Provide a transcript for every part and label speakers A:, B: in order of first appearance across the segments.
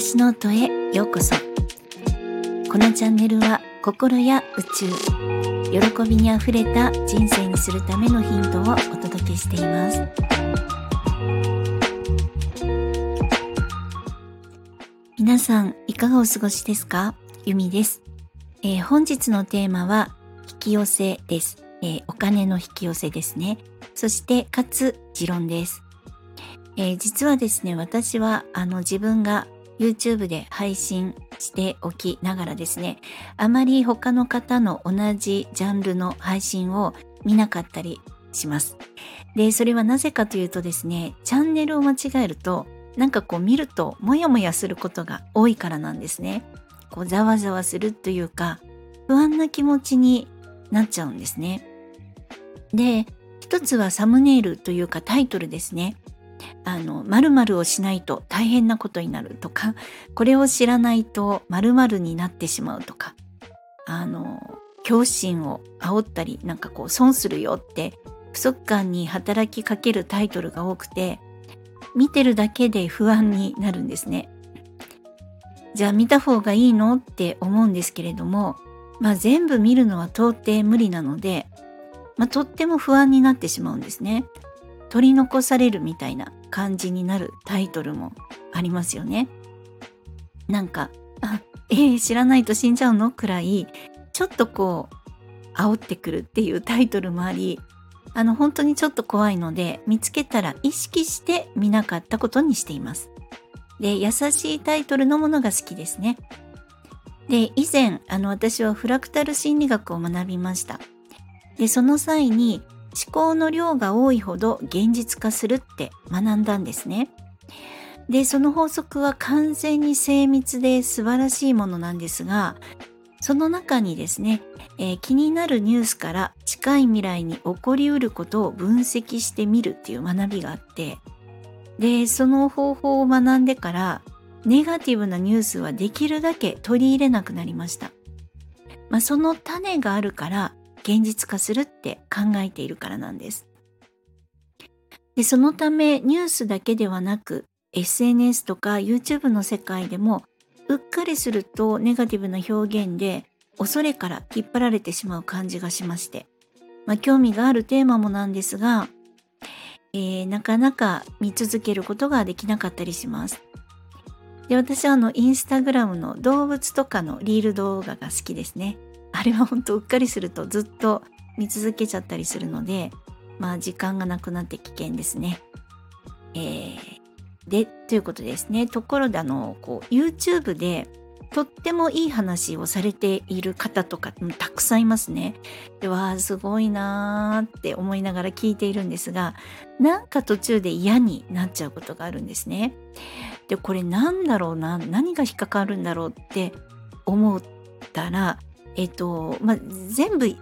A: 私の音へようこそ。このチャンネルは心や宇宙喜びにあふれた人生にするためのヒントをお届けしています。皆さんいかがお過ごしですか？ゆみです、えー、本日のテーマは引き寄せです、えー、お金の引き寄せですね。そしてかつ持論です。えー、実はですね、私はあの自分が YouTube で配信しておきながらですね、あまり他の方の同じジャンルの配信を見なかったりします。で、それはなぜかというとですね、チャンネルを間違えると、なんかこう見るとモヤモヤすることが多いからなんですね。こうざわざわするというか、不安な気持ちになっちゃうんですね。で、一つはサムネイルというかタイトルですね。あの〇〇をしないと大変なことになるとかこれを知らないと〇〇になってしまうとかあの恐怖心を煽ったりなんかこう損するよって不足感に働きかけるタイトルが多くて見てるだけで不安になるんですね。じゃあ見た方がいいのって思うんですけれども、まあ、全部見るのは到底無理なので、まあ、とっても不安になってしまうんですね。取り残されるみたいな感じになるタイトルもありますよね。なんか、あ、えー、知らないと死んじゃうの？くらい、ちょっとこう、煽ってくるっていうタイトルもあり、あの、本当にちょっと怖いので、見つけたら意識して見なかったことにしています。で、優しいタイトルのものが好きですね。で、以前、あの、私はフラクタル心理学を学びました。で、その際に、思考の量が多いほど現実化するって学んだんですね。で、その法則は完全に精密で素晴らしいものなんですが、その中にですね、えー、気になるニュースから近い未来に起こりうることを分析してみるっていう学びがあって、で、その方法を学んでから、ネガティブなニュースはできるだけ取り入れなくなりました。まあ、その種があるから現実化するって考えているからなんです。でそのためニュースだけではなく SNS とか YouTube の世界でもうっかりするとネガティブな表現で恐れから引っ張られてしまう感じがしまして、まあ、興味があるテーマもなんですが、えー、なかなか見続けることができなかったりします。で私はあのインスタグラムの動物とかのリール動画が好きですね。あれは本当うっかりするとずっと見続けちゃったりするので、まあ時間がなくなって危険ですね。えー、で、ということですね。ところであの、こう YouTube でとってもいい話をされている方とかたくさんいますね。でわあすごいなーって思いながら聞いているんですがなんか途中で嫌になっちゃうことがあるんですね。でこれなんだろうな何が引っかかるんだろうって思ったらえっ、と、まあ、全部、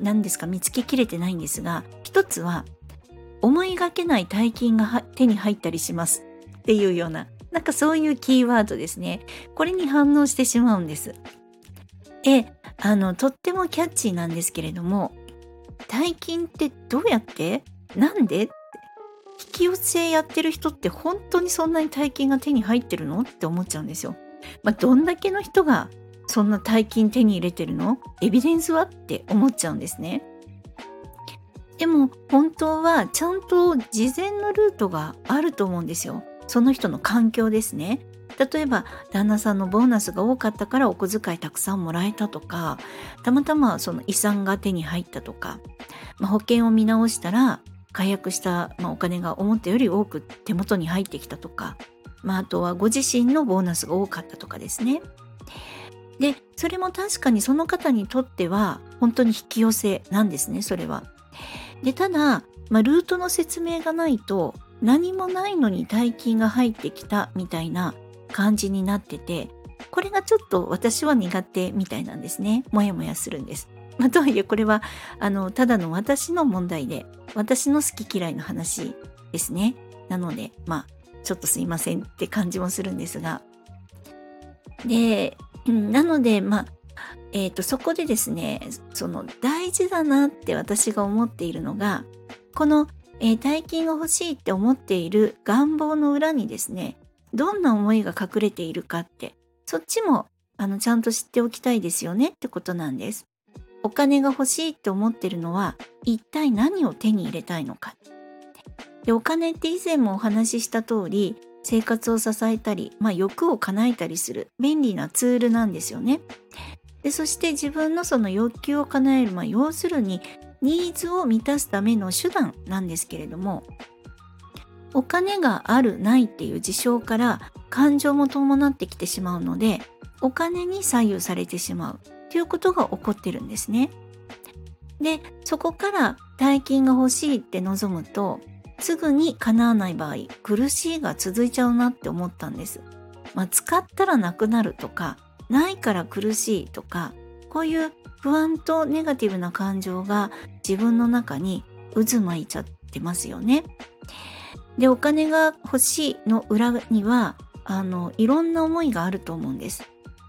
A: 何ですか、見つけきれてないんですが、一つは、思いがけない大金が手に入ったりしますっていうような、なんかそういうキーワードですね。これに反応してしまうんです。え、あの、とってもキャッチーなんですけれども、大金ってどうやって？なんで？引き寄せやってる人って本当にそんなに大金が手に入ってるの？って思っちゃうんですよ。まあ、どんだけの人がそんな大金手に入れてるの？エビデンスは？って思っちゃうんですね。でも本当はちゃんと事前のルートがあると思うんですよ。その人の環境ですね。例えば旦那さんのボーナスが多かったからお小遣いたくさんもらえたとかたまたまその遺産が手に入ったとか、まあ、保険を見直したら解約した、まあ、お金が思ったより多く手元に入ってきたとか、まあ、あとはご自身のボーナスが多かったとかですね。でそれも確かにその方にとっては本当に引き寄せなんですねそれは。でただ、まあ、ルートの説明がないと何もないのに大金が入ってきたみたいな感じになっててこれがちょっと私は苦手みたいなんですねもやもやするんです。まあ、とはいえこれはあのただの私の問題で私の好き嫌いの話ですね。なのでまあちょっとすいませんって感じもするんですがでうん、なので、まあ、えっ、ー、と、そこでですね、その大事だなって私が思っているのが、この、えー、大金が欲しいって思っている願望の裏にですね、どんな思いが隠れているかってそっちもあのちゃんと知っておきたいですよねってことなんです。お金が欲しいって思ってるのは一体何を手に入れたいのか。でお金って以前もお話しした通り生活を支えたり、まあ、欲を叶えたりする便利なツールなんですよね。でそして自分のその欲求を叶える、まあ、要するにニーズを満たすための手段なんですけれどもお金があるないっていう事象から感情も伴ってきてしまうのでお金に左右されてしまうということが起こってるんですね。でそこから大金が欲しいって望むとすぐに叶わない場合苦しいが続いちゃうなって思ったんです。まあ、使ったらなくなるとかないから苦しいとかこういう不安とネガティブな感情が自分の中に渦巻いちゃってますよね。でお金が欲しいの裏にはあのいろんな思いがあると思うんです。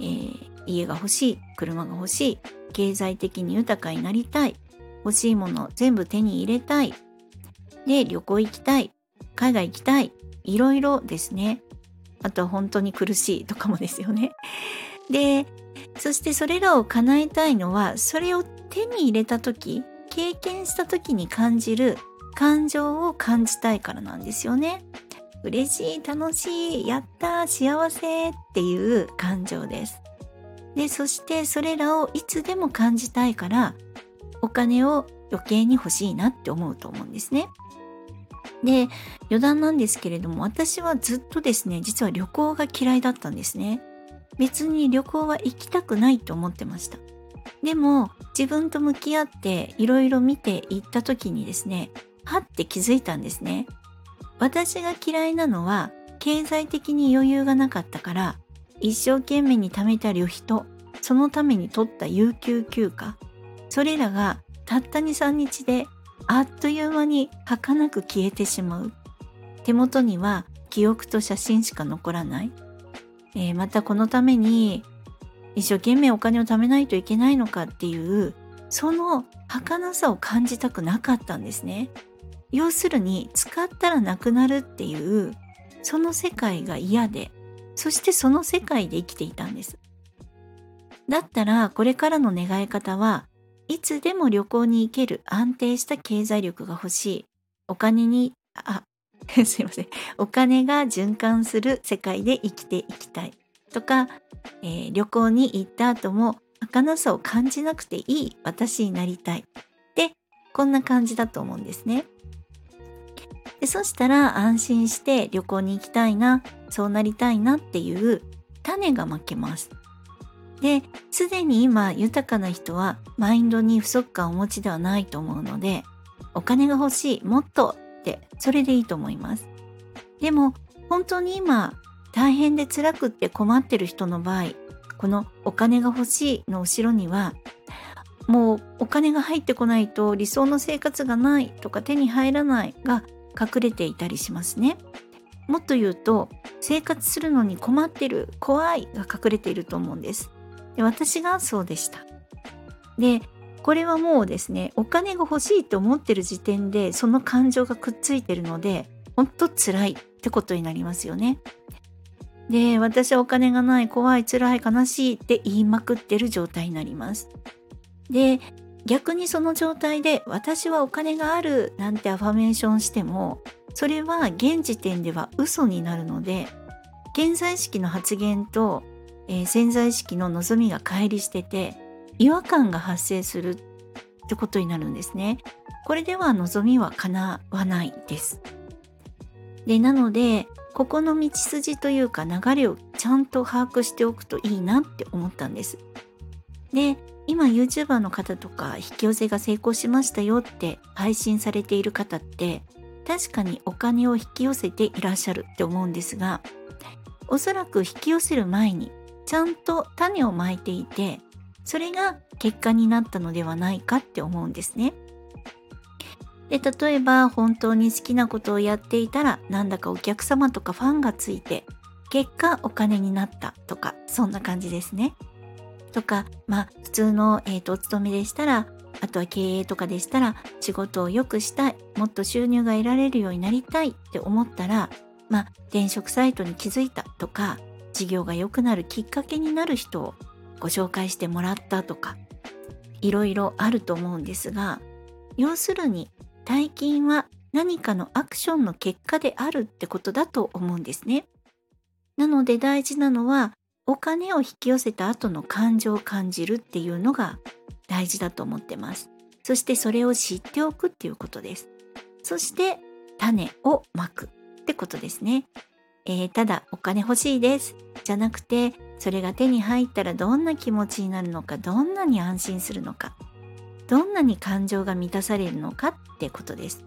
A: えー、家が欲しい車が欲しい経済的に豊かになりたい欲しいもの全部手に入れたいで旅行行きたい海外行きたいいろいろですねあとは本当に苦しいとかもですよねでそしてそれらを叶えたいのはそれを手に入れた時経験した時に感じる感情を感じたいからなんですよね。嬉しい楽しいやった幸せっていう感情です。でそしてそれらをいつでも感じたいからお金を余計に欲しいなって思うと思うんですね。で余談なんですけれども私はずっとですね実は旅行が嫌いだったんですね。別に旅行は行きたくないと思ってました。でも自分と向き合っていろいろ見ていった時にですね、はって気づいたんですね。私が嫌いなのは経済的に余裕がなかったから一生懸命に貯めた旅費とそのために取った有給休暇それらがたった23日であっという間に儚く消えてしまう手元には記憶と写真しか残らないえー、またこのために一生懸命お金を貯めないといけないのかっていうその儚さを感じたくなかったんですね。要するに使ったらなくなるっていうその世界が嫌でそしてその世界で生きていたんです。だったらこれからの願い方はいつでも旅行に行ける安定した経済力が欲しいお金にあ すいません。お金が循環する世界で生きていきたいとか、えー、旅行に行った後も儚さを感じなくていい私になりたい。で、こんな感じだと思うんですね。でそしたら安心して旅行に行きたいな、そうなりたいなっていう種がまけます。で、すでに今豊かな人はマインドに不足感をお持ちではないと思うので、お金が欲しい、もっとってそれでいいと思いますでも本当に今大変で辛くって困ってる人の場合このお金が欲しいの後ろにはもうお金が入ってこないと理想の生活がないとか手に入らないが隠れていたりしますね。もっと言うと生活するのに困ってる怖いが隠れていると思うんです。で私がそうでした。でこれはもうですねお金が欲しいと思ってる時点でその感情がくっついてるのでほんと辛いってことになりますよね。で私はお金がない怖い辛い悲しいって言いまくってる状態になります。で逆にその状態で私はお金があるなんてアファメーションしてもそれは現時点では嘘になるので現在意識の発言と、えー、潜在意識の望みが乖離してて違和感が発生するってことになるんですね。これでは望みは叶わないです。でなのでここの道筋というか流れをちゃんと把握しておくといいなって思ったんです。で今 YouTuber の方とか引き寄せが成功しましたよって配信されている方って確かにお金を引き寄せていらっしゃるって思うんですがおそらく引き寄せる前にちゃんと種をまいていてそれが結果になったのではないかって思うんですね。で例えば本当に好きなことをやっていたらなんだかお客様とかファンがついて結果お金になったとかそんな感じですね。とかまあ普通の、えーと、お勤めでしたらあとは経営とかでしたら仕事を良くしたいもっと収入が得られるようになりたいって思ったらまあ転職サイトに気づいたとか事業が良くなるきっかけになる人をご紹介してもらったとかいろいろあると思うんですが要するに大金は何かのアクションの結果であるってことだと思うんですね。なので大事なのはお金を引き寄せた後の感情を感じるっていうのが大事だと思ってます。そしてそれを知っておくっていうことです。そして種をまくってことですね。えー、ただお金欲しいです。じゃなくてそれが手に入ったらどんな気持ちになるのかどんなに安心するのかどんなに感情が満たされるのかってことです。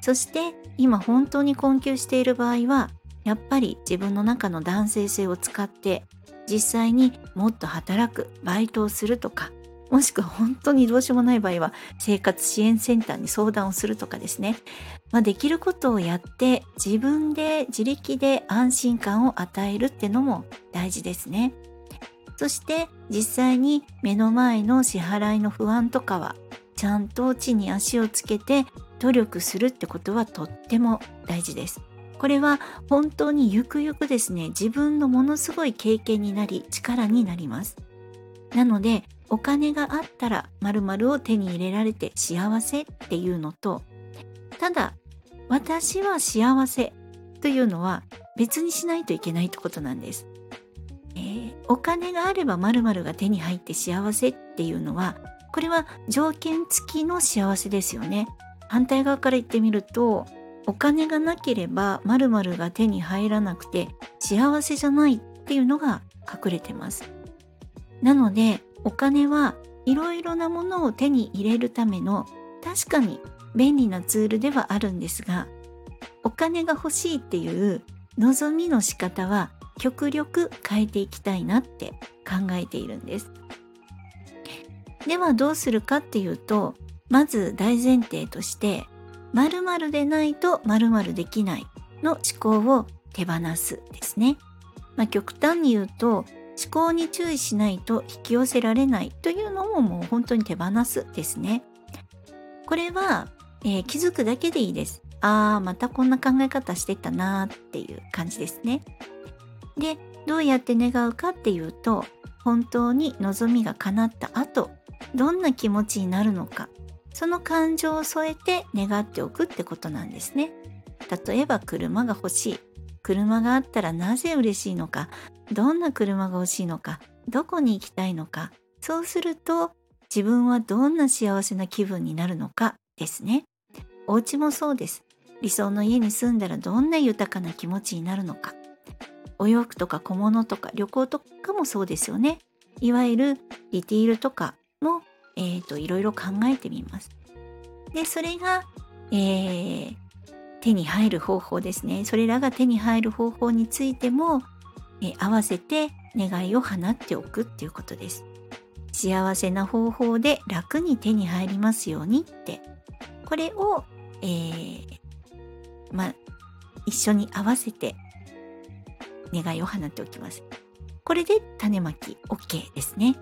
A: そして今本当に困窮している場合はやっぱり自分の中の男性性を使って実際にもっと働くバイトをするとかもしくは本当にどうしようもない場合は生活支援センターに相談をするとかですね、まあ、できることをやって自分で自力で安心感を与えるってのも大事ですね。そして実際に目の前の支払いの不安とかはちゃんと地に足をつけて努力するってことはとっても大事です。これは本当にゆくゆくですね自分のものすごい経験になり力になります。なのでお金があったら〇〇を手に入れられて幸せっていうのとただ私は幸せというのは別にしないといけないってことなんです。えー、お金があれば〇〇が手に入って幸せっていうのはこれは条件付きの幸せですよね。反対側から言ってみるとお金がなければ〇〇が手に入らなくて幸せじゃないっていうのが隠れてます。なのでお金はいろいろなものを手に入れるための確かに便利なツールではあるんですがお金が欲しいっていう望みの仕方は極力変えていきたいなって考えているんです。ではどうするかっていうとまず大前提として〇〇でないと〇〇できないの思考を手放すですね。まあ、極端に言うと思考に注意しないと引き寄せられないというのももう本当に手放すですね。これは、えー、気づくだけでいいです。ああ、またこんな考え方してたなーっていう感じですね。で、どうやって願うかっていうと、本当に望みが叶った後、どんな気持ちになるのか、その感情を添えて願っておくってことなんですね。例えば車が欲しい。車があったらなぜ嬉しいのか、どんな車が欲しいのか、どこに行きたいのか、そうすると自分はどんな幸せな気分になるのかですね。お家もそうです。理想の家に住んだらどんな豊かな気持ちになるのか。お洋服とか小物とか旅行とかもそうですよね。いわゆるディティールとかも、えっ、ー、と、いろいろ考えてみます。で、それが、えー、手に入る方法ですね。それらが手に入る方法についても、え合わせて願いを放っておくっていうことです。幸せな方法で楽に手に入りますようにって、これを、えー、まあ、一緒に合わせて願いを放っておきます。これで種まき OK ですね。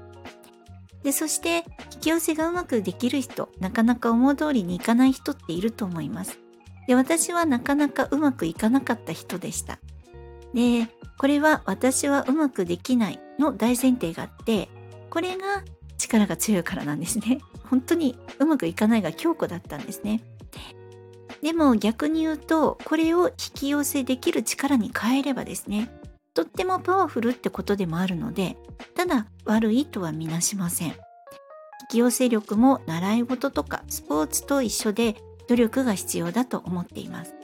A: で、そして引き寄せがうまくできる人、なかなか思う通りにいかない人っていると思います。で、私はなかなかうまくいかなかった人でした。で、これは私はうまくできないの大前提があって、これが力が強いからなんですね。本当にうまくいかないが強固だったんですね。でも逆に言うと、これを引き寄せできる力に変えればですね、とってもパワフルってことでもあるので、ただ悪いとはみなしません。引き寄せ力も習い事とかスポーツと一緒で努力が必要だと思っています。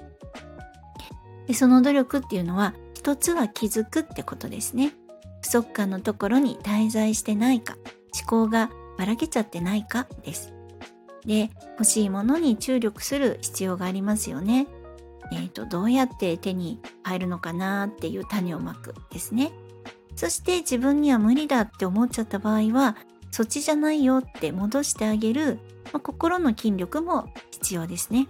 A: でその努力っていうのは一つは気づくってことですね。不足感のところに滞在してないか、思考がばらけちゃってないかです。で、欲しいものに注力する必要がありますよね。えーと、どうやって手に入るのかなっていう種をまくですね。そして自分には無理だって思っちゃった場合は、そっちじゃないよって戻してあげる、まあ、心の筋力も必要ですね。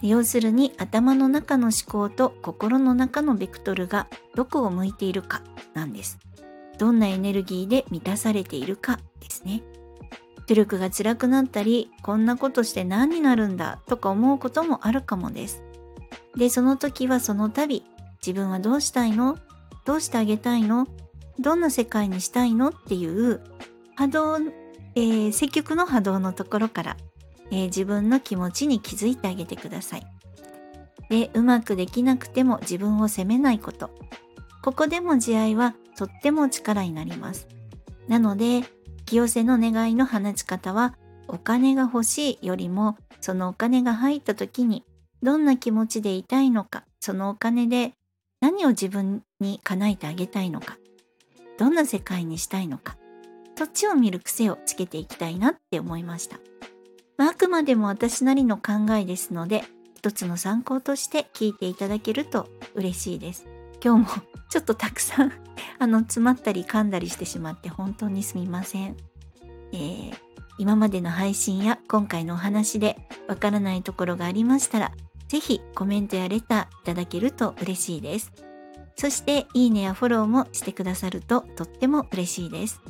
A: 要するに頭の中の思考と心の中のベクトルがどこを向いているかなんです。どんなエネルギーで満たされているかですね。努力が辛くなったり、こんなことして何になるんだとか思うこともあるかもです。で、その時はその度、自分はどうしたいの？どうしてあげたいの？どんな世界にしたいの？っていう波動、えー、積極の波動のところから、えー、自分の気持ちに気づいてあげてください。で、うまくできなくても自分を責めないこと。ここでも慈愛はとっても力になります。なので、清瀬の願いの放ち方は、お金が欲しいよりも、そのお金が入った時に、どんな気持ちでいたいのか、そのお金で何を自分に叶えてあげたいのか、どんな世界にしたいのか、そっちを見る癖をつけていきたいなって思いました。まあ、くまでも私なりの考えですので、一つの参考として聞いていただけると嬉しいです。今日も ちょっとたくさん あの、詰まったり噛んだりしてしまって本当にすみません。えー、今までの配信や今回のお話でわからないところがありましたら、ぜひコメントやレターいただけると嬉しいです。そして、いいねやフォローもしてくださるととっても嬉しいです。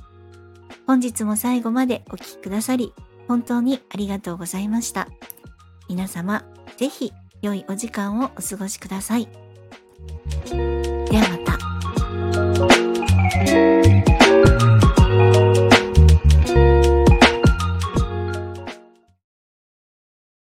A: 本日も最後までお聴きくださり、本当にありがとうございました。皆様、ぜひ良いお時間をお過ごしください。ではまた。